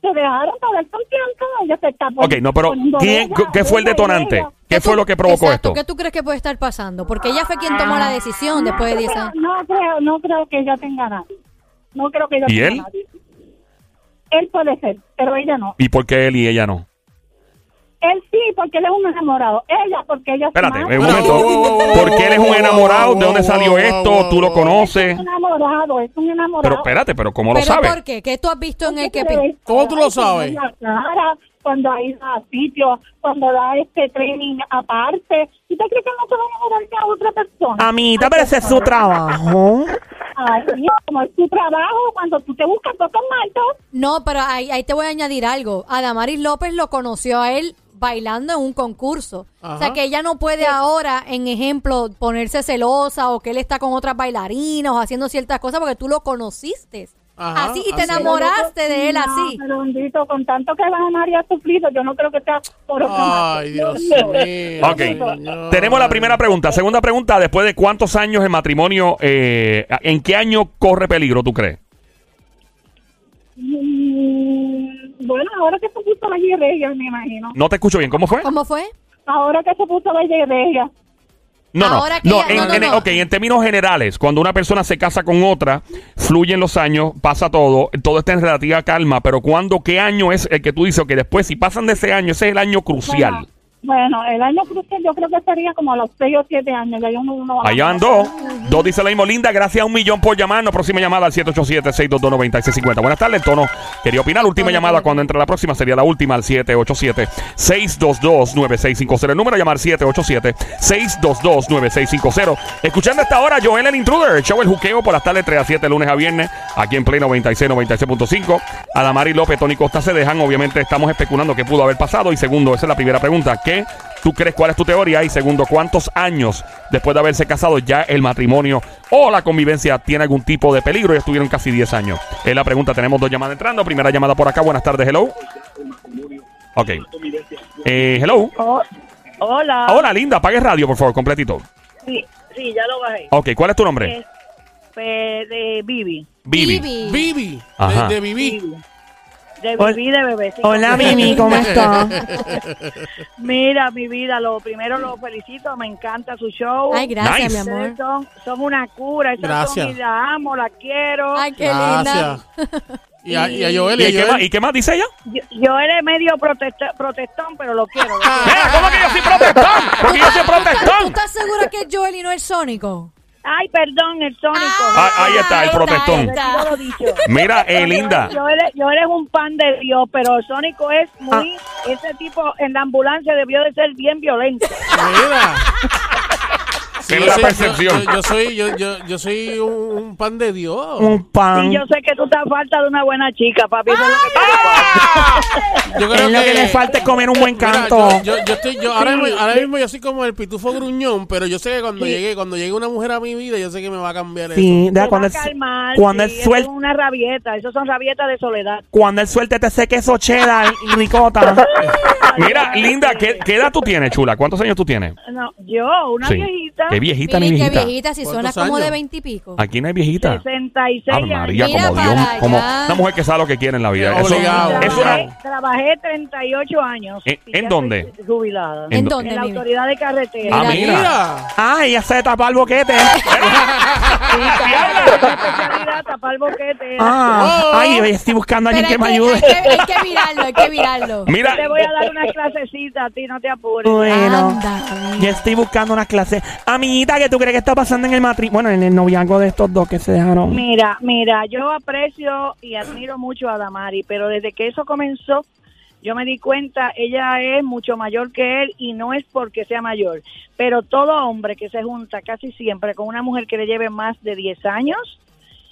se dejaron para ver con tiempo. Ella se está Ok, no, pero poniendo ¿quién- de ella, ¿qué fue el detonante? ¿Qué fue lo que provocó Exacto, esto? ¿Qué tú crees que puede estar pasando? Porque ella fue quien tomó la decisión después de 10 años. No creo, no creo que ella tenga nadie. No creo que ella ¿Y tenga él? nadie. Él puede ser, pero ella no. ¿Y por qué él y ella no? Él sí, porque él es un enamorado. Ella, porque ella es Espérate, un momento. ¿Por qué él es un enamorado? ¿De dónde salió esto? ¿Tú lo conoces? Es un enamorado, es un enamorado. Pero espérate, pero ¿cómo lo ¿Pero sabes? por qué? ¿Qué tú has visto en él que... ¿Cómo tú lo sabes? cuando da cara, Cuando ha ido a sitios, cuando da este training aparte. ¿Y te crees que no se va a enamorar de a otra persona? Amiguita, pero ese es su trabajo. Ay, mira, como es tu trabajo, cuando tú te buscas otros maltos. No, pero ahí, ahí te voy a añadir algo. Adamaris López lo conoció a él bailando en un concurso. O sea que ella no puede ahora, en ejemplo, ponerse celosa o que él está con otras bailarinas o haciendo ciertas cosas porque tú lo conociste. Ajá, así y te así. enamoraste de él No, así. Con tanto que Van María ha sufrido, yo no creo que sea por otro Ay. Dios mío. Ok, señor. tenemos la primera pregunta. Segunda pregunta, después de cuántos años de matrimonio, eh, ¿en qué año corre peligro, tú crees? Bueno, ahora que se puso Bella y Regia, me imagino. No te escucho bien, ¿cómo fue? ¿Cómo fue? Ahora que se puso Bella y Regia. No, no, Ahora que no, ya- en, no, no, en- no. ok, en términos generales, cuando una persona se casa con otra, fluyen los años, pasa todo, todo está en relativa calma, pero cuando, qué año es el que tú dices que después, si pasan de ese año, ese es el año crucial. Bueno, bueno, el año crucial yo creo que sería como a los 6 o 7 años. Ya uno, uno va Allá van dos. Dos dice la mismo linda. Gracias a un millón por llamarnos. Próxima llamada al 787-622-9650. Buenas tardes, Tono. Quería opinar. Última llamada cuando entre la próxima sería la última al 787-622-9650. El número a llamar 787-622-9650. Escuchando esta hora, Joel el Intruder. El show El Juqueo por las tardes 3 a 7, lunes a viernes. Aquí en Play 96, 96.5. Adamari López, Tony Costa se dejan. Obviamente estamos especulando qué pudo haber pasado. Y segundo, esa es la primera pregunta. ¿Qué tú crees? ¿Cuál es tu teoría? Y segundo, ¿cuántos años después de haberse casado ya el matrimonio o la convivencia tiene algún tipo de peligro? Y estuvieron casi 10 años. Es la pregunta. Tenemos dos llamadas entrando. Primera llamada por acá. Buenas tardes. Hello. Ok. Eh, hello. Hola. Hola, linda. Apague radio, por favor, completito. Sí, sí, ya lo bajé. Ok, ¿cuál es tu nombre? Eh, de. Vivi. Bibi. Vivi. Ajá. De, de Vivi. De bebé. sí. Hola, Mimi, ¿cómo estás? Mira, mi vida, lo primero lo felicito, me encanta su show. Ay, gracias, Nice. mi amor. Ustedes son, son una cura, esa Gracias. La amo, la quiero. Ay, qué linda. Gracias. Y a, y a Joel, ¿Y y a qué, Joel. más, ¿Y qué más dice ella? Yo, yo eres medio protesta- protestón, pero lo quiero. lo quiero. Mira, ¿cómo que yo soy protestón? Porque yo soy ¿Tú protestón. estás segura que es Joel y no el Sónico? Ay, perdón, el sónico. Ah, ahí está, el protestón. ahí está. Mira, eh, linda. Yo eres, yo eres un pan de Dios, pero el Sónico es muy... Ah. Ese tipo en la ambulancia debió de ser bien violento. Mira. Sí, Pero yo la soy- percepción. Yo, yo soy, yo, yo, yo soy un, un pan de Dios. Un pan. Y yo sé que tú estás falta de una buena chica, papi. Eso es lo que te Ah. Yo Es lo que le falta es comer un buen Mira, canto. yo, yo, yo estoy, yo ahora, mismo, ahora mismo yo soy como el pitufo gruñón, pero yo sé que cuando llegue, cuando llegue una mujer a mi vida, yo sé que me va a cambiar Sí, eso. deja Te cuando va a él, calmar, cuando sí, él eso es una rabieta, eso son rabietas de soledad. cuando él suelte te sé queso cheddar y ricota. Mira, linda, ¿qué, qué edad tú tienes, chula? ¿Cuántos años tú tienes? No, yo, una Sí. viejita, Qué viejita, mi Miren qué viejita. viejita, si suena ¿Cuántos como de años? veintipico. Aquí no hay viejita. 66 Ave años. María, como Dios, como una mujer que sabe lo que quiere en la vida. Eso, Obligado. es una, Trabajé, trabajé 38 años. ¿En- en dónde? Jubilada. ¿En ¿En dó- dónde, En la autoridad de carretera. Ah, mira. Mira. Ah, ella se tapa el boquete. Tapar boquete. Ah, Oh. ay, estoy buscando a alguien que me ayude. hay, que, hay que virarlo, hay que virarlo. Mira, Te voy a dar una clasecita a ti, no te apures. Bueno, Anda. yo estoy buscando una clase. Amiguita, ¿qué tú crees que está pasando en el matrimonio? Bueno, en el noviazgo de estos dos que se dejaron. Mira, mira, yo aprecio y admiro mucho a Damari, pero desde que eso comenzó, yo me di cuenta, ella es mucho mayor que él y no es porque sea mayor, pero todo hombre que se junta casi siempre con una mujer que le lleve más de 10 años,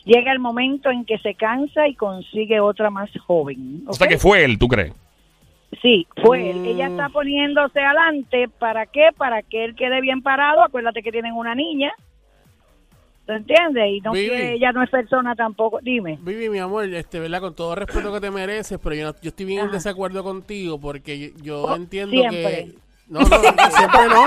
llega el momento en que se cansa y consigue otra más joven. o sea que fue él, ¿tú crees? Sí, fue él. Ella está poniéndose adelante, ¿para qué? Para que él quede bien parado. Acuérdate que tienen una niña. ¿Te entiendes? Y no Vivi. quiere- ella no es persona tampoco. Dime. Vivi, mi amor, este, ¿verdad? Con todo respeto que te mereces, pero yo, no- yo estoy bien en desacuerdo contigo porque yo, Oh, entiendo siempre. que... No, no, no, siempre no.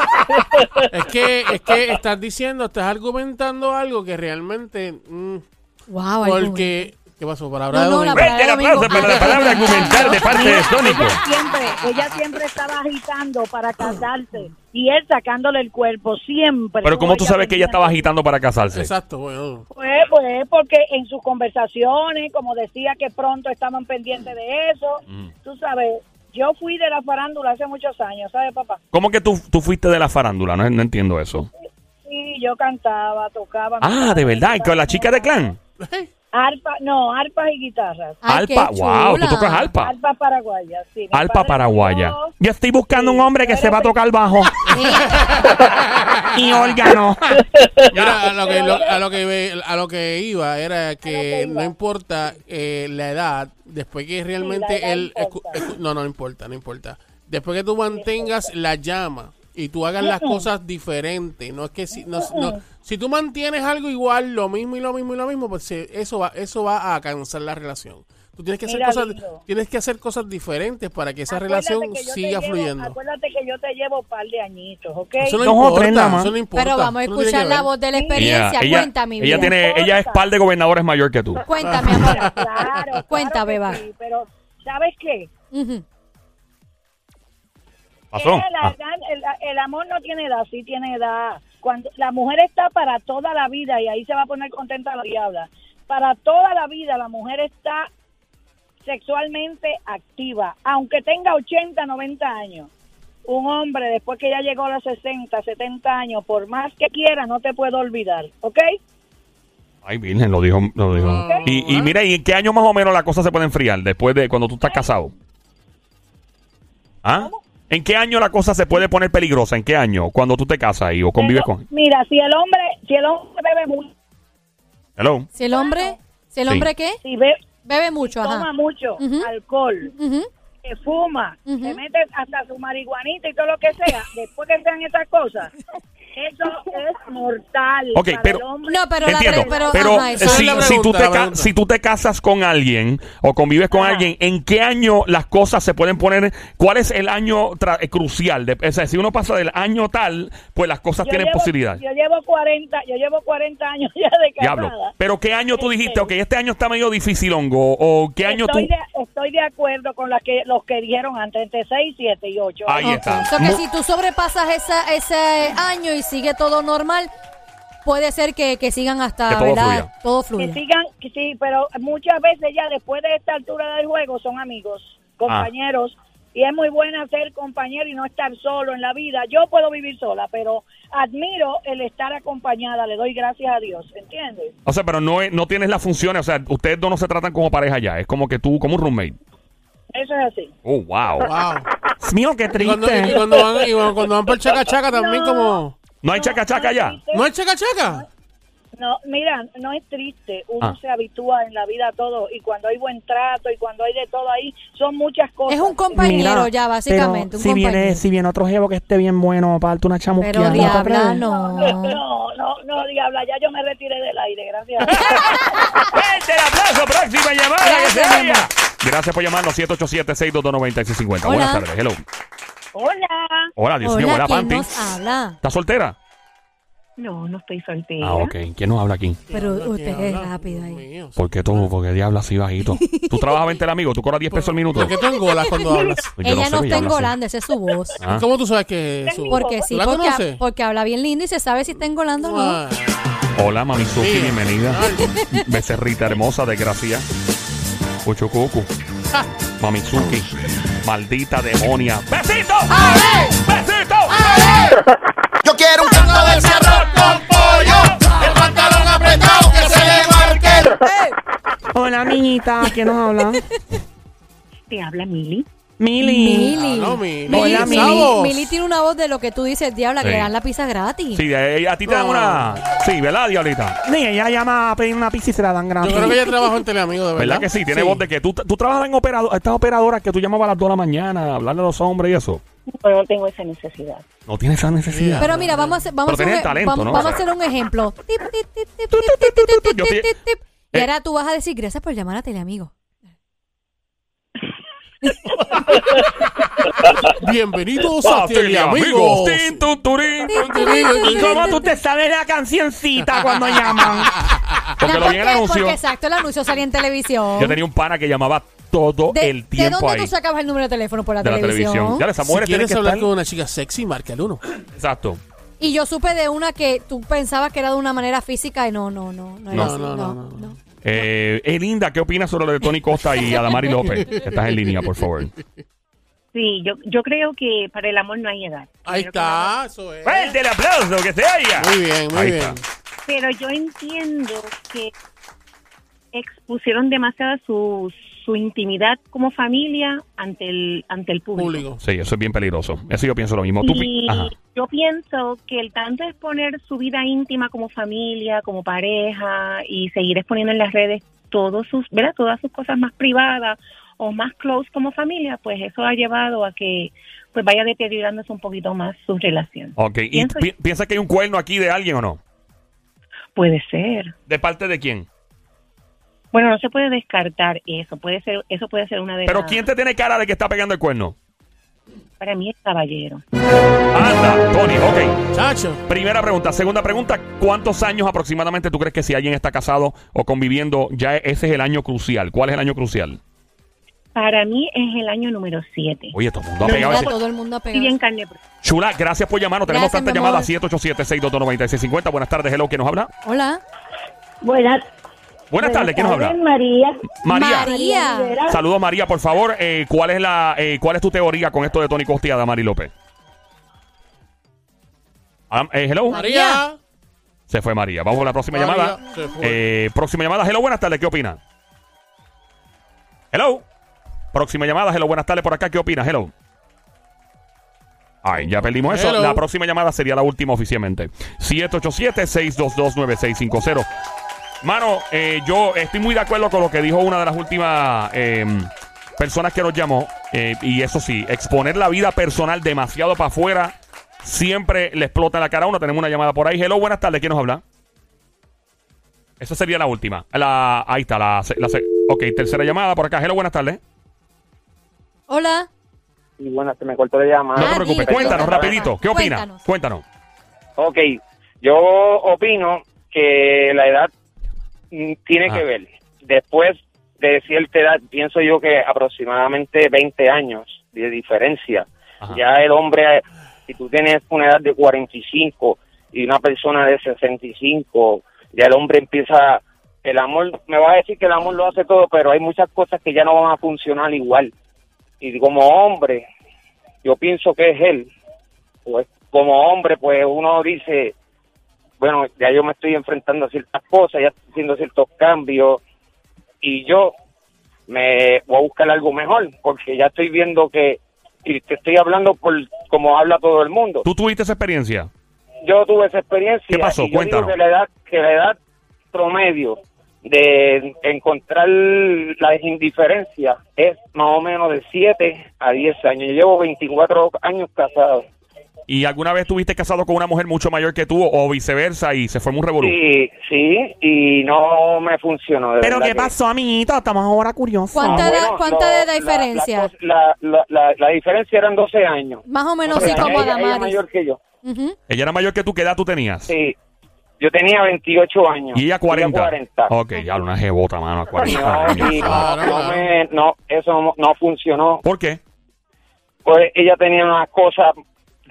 Es que, es que estás diciendo, estás argumentando algo que realmente... mm, Wow, porque... ¿Qué pasó? Palabra No, no, de la domingo. Fuerte el aplauso para la palabra argumental de parte de Sónico. Ella siempre, ella siempre estaba agitando para casarse y él sacándole el cuerpo siempre. Pero ¿cómo tú sabes que ella estaba agitando para casarse? Exacto, bueno. Pues, pues, porque en sus conversaciones, como decía que pronto estaban pendientes de eso, Mm. tú sabes, yo fui de la farándula hace muchos años, ¿sabes, papá? ¿Cómo que tú, tú fuiste de la farándula? No, no entiendo eso. Sí, yo cantaba, tocaba. Ah, ¿de verdad? ¿Y ¿Con la chica de clan? Arpa, no, arpas y guitarras. Ay, Alpa, wow, tú tocas alpa. Arpa paraguaya, sí. Alpa paraguaya. murió. Yo estoy buscando un hombre que Sí, se va a tocar bajo. y órgano. Mira, a lo que, lo- a lo que, a lo que iba era que iba. no importa eh, la edad, después que realmente edad él... importa. escu- escu- no, no importa, no importa. Después que tú mantengas la llama y tú hagas las cosas diferentes, no es que si, no, no- si tú mantienes algo igual, lo mismo y lo mismo y lo mismo, pues eso va, eso va a cansar la relación. Tú tienes que hacer Mira, cosas, tienes que hacer cosas diferentes para que esa Acuérdate relación que siga llevo- fluyendo. Acuérdate que yo te llevo un par de añitos, ¿ok? Eso no Dos o tres nada importa, más. eso no importa. Pero vamos a no escuchar la voz de la experiencia. ella, Cuenta, mi ella vida. tiene, ella es par de gobernadores mayor que tú. Cuenta, mi amor. Claro, Cuenta, claro beba. sí, pero ¿sabes qué? Ujú. Pasó. La Ah, edad- el, el amor no tiene edad, sí tiene edad. cuando la mujer está para toda la vida y ahí se va a poner contenta la diabla. Para toda la vida la mujer está sexualmente activa, aunque tenga 80, 90 años. Un hombre después que ya llegó a los 60, 70 años, por más que quiera, no te puedo olvidar, ¿ok? Ay, virgen, lo dijo. Lo dijo. Y, y mira, ¿y en qué año más o menos la cosa se puede enfriar? Después de cuando tú estás casado. ¿Ah? ¿En qué año la cosa se puede poner peligrosa? ¿En qué año? Cuando tú te casas y o convives con. Mira, si el hombre, si el hombre bebe mucho, Hello. Si el hombre, si el Sí. hombre qué? si be- Bebe mucho, toma ajá. mucho Ujú. alcohol, que fuma, Ujú. se mete hasta su marihuanita y todo lo que sea, después que sean esas cosas, eso es mortal. Ok, para pero- el hombre. No, pero la Entiendo, pero, pero ajá, si, si tú te si tú te casas con alguien o convives con Ajá. alguien, ¿en qué año las cosas se pueden poner? ¿Cuál es el año tra- eh, crucial? De- o sea, si uno pasa del año tal, pues las cosas Yo tienen llevo- posibilidad. Yo llevo 40, yo llevo 40 años ya de casada. Diablo. Pero ¿qué año tú dijiste? Este, Ok, este año está medio difícil, hongo. ¿O qué año estoy tú...? De, estoy de acuerdo con las que, los que dijeron antes, entre 6, 7 y 8. Ahí Ok, está. so que si tú sobrepasas esa, ese año y sigue todo normal, puede ser que, que sigan hasta, Que todo ¿verdad? fluya. Todo Que sigan, que sí, pero muchas veces ya después de esta altura del juego son amigos, compañeros. Y es muy buena ser compañero y no estar solo en la vida. Yo puedo vivir sola, pero admiro el estar acompañada. Le doy gracias a Dios, ¿entiendes? O sea, pero no, es- no tienes las funciones. O sea, ustedes dos no se tratan como pareja ya. Es como que tú, como un roommate. Eso es así. Oh, wow. Wow. Mío, qué Y cuando, y triste. cuando van, y cuando van por chaca chaca también como... ¿No hay chaca chaca ya? ¿No hay chaca chaca? No, mira, no es triste. Uno Ah. se habitúa en la vida a todo. Y cuando hay buen trato y cuando hay de todo ahí, son muchas cosas. Es un compañero Mira, ya, básicamente. pero un si compañero. viene, si viene otro jevo que esté bien bueno para darte una pero chamusqueada. ¿no te diabla, no. No, no, no, diabla, ya yo me retiré del aire, gracias. ¡Fuerte el aplauso! ¡Próxima llamada que se Gracias, vaya! Gracias por llamarnos 787-622-9650. Hola. Buenas tardes. Hello. Hola. Hola, Dios mío. Hola, ¿quién Panty. nos habla? ¿Estás soltera? No, no estoy soltera. Ah, ok. ¿Quién nos habla aquí? Pero usted ¿quién es habla? rápido ahí. ¿Por qué tú? ¿Por qué diablo así bajito? ¿Tú trabajas 20 el amigo? ¿Tú cobras 10 pesos al minuto? ¿Por qué tú engolas cuando hablas? Yo Ella sé, no ella está habla así. engolando, esa es su voz. Ah. ¿Cómo tú sabes que es su... Porque sí, ¿Tú la porque, conoces? porque habla bien lindo y se sabe si está engolando o no. Ah, Hola, Mami Suki, bienvenida. Becerrita hermosa, desgracia. Cuchucucu. Mamizuki. Maldita demonia. ¡Besito! ¡Besito! Yo quiero un canto de cerro con pollo. El pantalón apretado que se le marque el... Hola, niñita. ¿Quién nos habla? Te habla Mili. Mili. Mili. Ah, no, Mili. Mili, Hola, Mili, Mili. Mili tiene una voz de lo que tú dices, diabla, que Sí. le dan la pizza gratis. Sí, a ti te dan una. Sí, ¿verdad, Diablita? Ni ella llama a pedir una pizza y se la dan Yo gratis. creo que ella trabaja en Teleamigo, de verdad. ¿Verdad que sí? Tiene voz de que tú, tú trabajas en operador, estas operadoras que tú llamabas a las 2 de la mañana a hablarle a los hombres y eso. Pero no tengo esa necesidad. No tienes esa necesidad. Pero mira, vamos a hacer, vamos a Pero hacer, tiene un, talento, vamos, ¿no? vamos a hacer un ejemplo. Tip, tip, tip, tip, tip, tip, tip, tip, Yo tip, pi- tip, tip. Y Eh. ahora tú vas a decir, gracias por llamar a Teleamigo. Bienvenidos a Teleamigos. ¿Y cómo tú te sabes la cancioncita cuando llaman? Porque lo vi en el anuncio. Porque exacto, el anuncio salía en televisión. Yo tenía un pana que llamaba todo ¿De, el ¿De tiempo dónde ahí. tú sacabas el número de teléfono por la, de la televisión. Ya, esas Si mujeres tienen quieres que hablar estar. con una chica sexy, marca el uno. Exacto. Y yo supe de una que tú pensabas que era de una manera física y no, no, no. No, era No. así, No, no, no, no, no. Eh, eh, Linda, ¿qué opinas sobre lo de Tony Costa y Adamari López? Que estás en línea, por favor. Sí, yo, yo creo que para el amor no hay edad. Ahí que está, eso es. ¡Fuerte el aplauso! ¡Que se oiga! Muy bien, muy Ahí bien. está. Pero yo entiendo que expusieron demasiado su, su intimidad como familia ante el, ante el público. Sí, eso es bien peligroso. Eso yo pienso lo mismo. Tú pi- Y Ajá. yo pienso que el tanto exponer su vida íntima como familia, como pareja y seguir exponiendo en las redes todos sus, ¿verdad? todas sus cosas más privadas o más close como familia, pues eso ha llevado a que pues vaya deteriorándose un poquito más su relación. Ok, ¿y Pienso- pi- piensas que hay un cuerno aquí de alguien o no? Puede ser. ¿De parte de quién? Bueno, no se puede descartar eso. Puede ser, eso puede ser una de Pero las- ¿quién te tiene cara de que está pegando el cuerno? Para mí es caballero. Anda, Tony, ok. Chacho. Primera pregunta. Segunda pregunta, ¿cuántos años aproximadamente tú crees que si alguien está casado o conviviendo, ya ese es el año crucial? ¿Cuál es el año crucial? Para mí es el año número 7. Oye, todo el mundo ha pegado ese- todo el mundo ha Y pegado. bien carne. propia. Chula, gracias por llamarnos. Tenemos Gracias, tantas llamadas. 787-622-9650. Buenas tardes, hello. ¿Quién nos habla? Hola. Buenas, Buenas tardes, ¿quién nos habla? María. María. María. Saludos, María, por favor. eh, ¿cuál, es la, eh, ¿Cuál es tu teoría con esto de Tony Costiada, Mari López? Ah, eh, hello. María. Se fue María. Vamos con la próxima María llamada. se fue. Eh, próxima llamada. Hello, buenas tardes. ¿Qué opina? Hello. Próxima llamada. Hello, buenas tardes. Por acá, ¿qué opina? Hello. Ay, ya perdimos eso. Hello. La próxima llamada sería la última oficialmente. 787-622-9650. Mano, eh, yo estoy muy de acuerdo con lo que dijo una de las últimas eh, personas que nos llamó. eh, y eso sí, exponer la vida personal demasiado para afuera siempre le explota en la cara a uno. Tenemos una llamada por ahí. Hello, buenas tardes. ¿Quién nos habla? Esa sería la última. La, ahí está, la, Ok, tercera llamada por acá. Hello, buenas tardes. Hola. Y bueno, se me cortó la llamada. No te preocupes, cuéntanos rapidito. ¿Qué opinas? Cuéntanos. Cuéntanos. Ok, yo opino que la edad tiene Ah. que ver. Después de cierta edad, pienso yo que aproximadamente 20 años de diferencia. Ajá. Ya el hombre, si tú tienes una edad de 45 y una persona de 65, ya el hombre empieza, el amor, me va a decir que el amor lo hace todo, pero hay muchas cosas que ya no van a funcionar igual. Y como hombre, yo pienso que es él, pues como hombre, pues uno dice, bueno, ya yo me estoy enfrentando a ciertas cosas, ya estoy haciendo ciertos cambios, y yo me voy a buscar algo mejor, porque ya estoy viendo que, y te estoy hablando por como habla todo el mundo. ¿Tú tuviste esa experiencia? Yo tuve esa experiencia. ¿Qué pasó? y yo Cuéntanos. digo que la edad, que la edad promedio de encontrar las indiferencias es más o menos de 7 a 10 años. Yo llevo 24 años casado. ¿Y alguna vez estuviste casado con una mujer mucho mayor que tú o viceversa y se formó un revolú? Sí, sí, y no me funcionó. de Pero verdad ¿qué que- pasó, amiguito? Estamos ahora curiosos. ¿Cuánta Ah, edad- bueno, cuánta de la- diferencia? La, la, la, la diferencia eran 12 años. Más o menos O sea, sí, como ella, Adamaris. mayor que yo. Ella era mayor que tú. ¿Qué edad tú tenías? Sí, yo tenía 28 años. Y ella 40. 40. Ok, ya una jebota, mano, a 40 No, años. y no, no me- no, eso no, no funcionó. ¿Por qué? Pues ella tenía unas cosas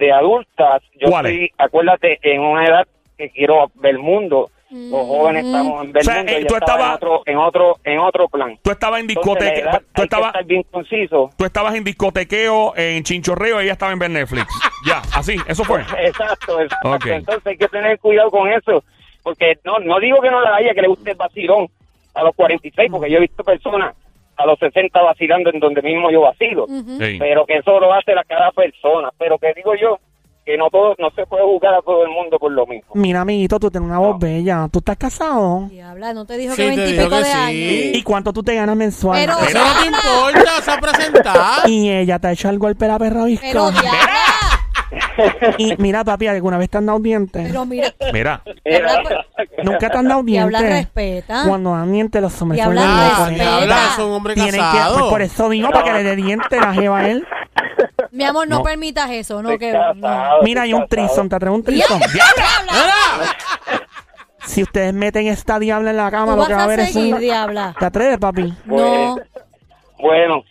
de adultas. Yo ¿Cuáles? estoy, acuérdate, en una edad que quiero ver el mundo. Los jóvenes estamos en ver O sea, el mundo. eh, tú estaba en otro, en otro, en otro plan. Tú estabas en discoteca. Tú estabas, bien conciso. tú estabas en discotequeo, en chinchorreo y ella estaba en ver Netflix. ya, así, eso fue. Exacto, exacto. Entonces hay que tener cuidado con eso, porque no no digo que no la haya, que le guste el vacilón a los 46, porque yo he visto personas a los 60 vacilando en donde mismo yo vacilo, Sí. pero que eso lo hace la cada persona, pero que digo yo que no todo no se puede juzgar a todo el mundo por lo mismo. Mira, amiguito, tú tienes una voz bella. ¿Tú estás casado? Diabla, no te dijo Sí, que veintipico dijo que de sí. años. ¿Y cuánto tú te ganas mensual? Pero- Eso no te importa, se ha presentado. Y ella te ha hecho algo el pera perra. Pero. Y mira, papi, ¿alguna vez te han dado dientes? Pero mira, Mira, pues, Nunca te han dado diabla dientes. respeta. Cuando dan dientes los hombres Y son habla los respeta. locos. Diabla, es un hombre Tienen que, casado. pues por eso digo, para que le dé dientes la jeva a él. Mi amor, no, No. permitas eso, no que no. Mira, hay un trison, te atrevo un trison. Mira, Si ustedes meten esta diabla en la cama, Tú lo vas que va a a haber es seguir, un... diabla. ¿Te atreves, papi? No. Bueno,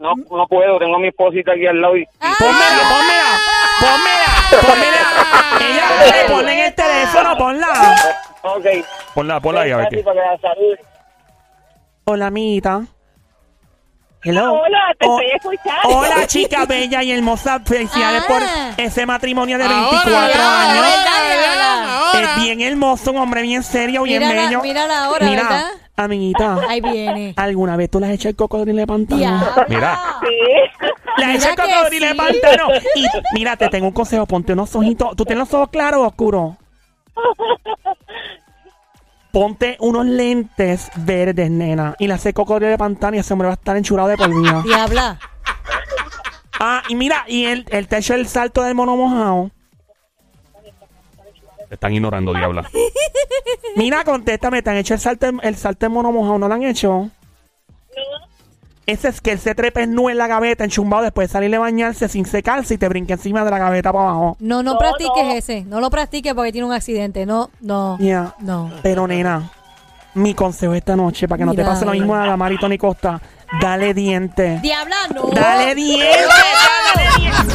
no no puedo, tengo a mi esposita aquí al lado y Ah, Pónmela, pónmela, pónmela, pónmela. Ella le pone en el teléfono, ponla. Ok. ponla, ponla ahí a ver qué. Hola, amiguita. Hello. Hola, te Oh, estoy escuchando. Hola, chica bella y hermosa. Felicidades Ah. por ese matrimonio de ahora, 24 ya, años. Es bien hermoso, un hombre bien serio, bien Mírala, bello. mírala ahora, Mira, ¿verdad? amiguita, Ahí viene. ¿alguna vez tú le has hecho el cocodrilo de pantano? Diabla. Mira. Sí. Mira que cocodrilo de pantano. Y mira, te tengo un consejo, ponte unos ojitos. ¿Tú tienes los ojos claros o oscuros? Ponte unos lentes verdes, nena. Y le hace cocodrilo de pantano y ese hombre va a estar enchurado de por vida. Diabla. Ah, y mira, y él, él te ha hecho el salto del mono mojado. Te están ignorando, diabla. Mira, contéstame, te han hecho el salto, el salto del mono mojado, ¿no lo han hecho? Ese es que él se trepe nu en la gaveta, enchumbado, después de salirle a bañarse sin secarse y te brinque encima de la gaveta para abajo. No, no, No, practiques no. ese. No lo practiques porque tiene un accidente. No, no. Ya. No. Pero, nena, mi consejo esta noche, para que no te pase lo mismo a la Mari Tony Costa, Dale diente. Diabla, no. Dale diente. Dale diente.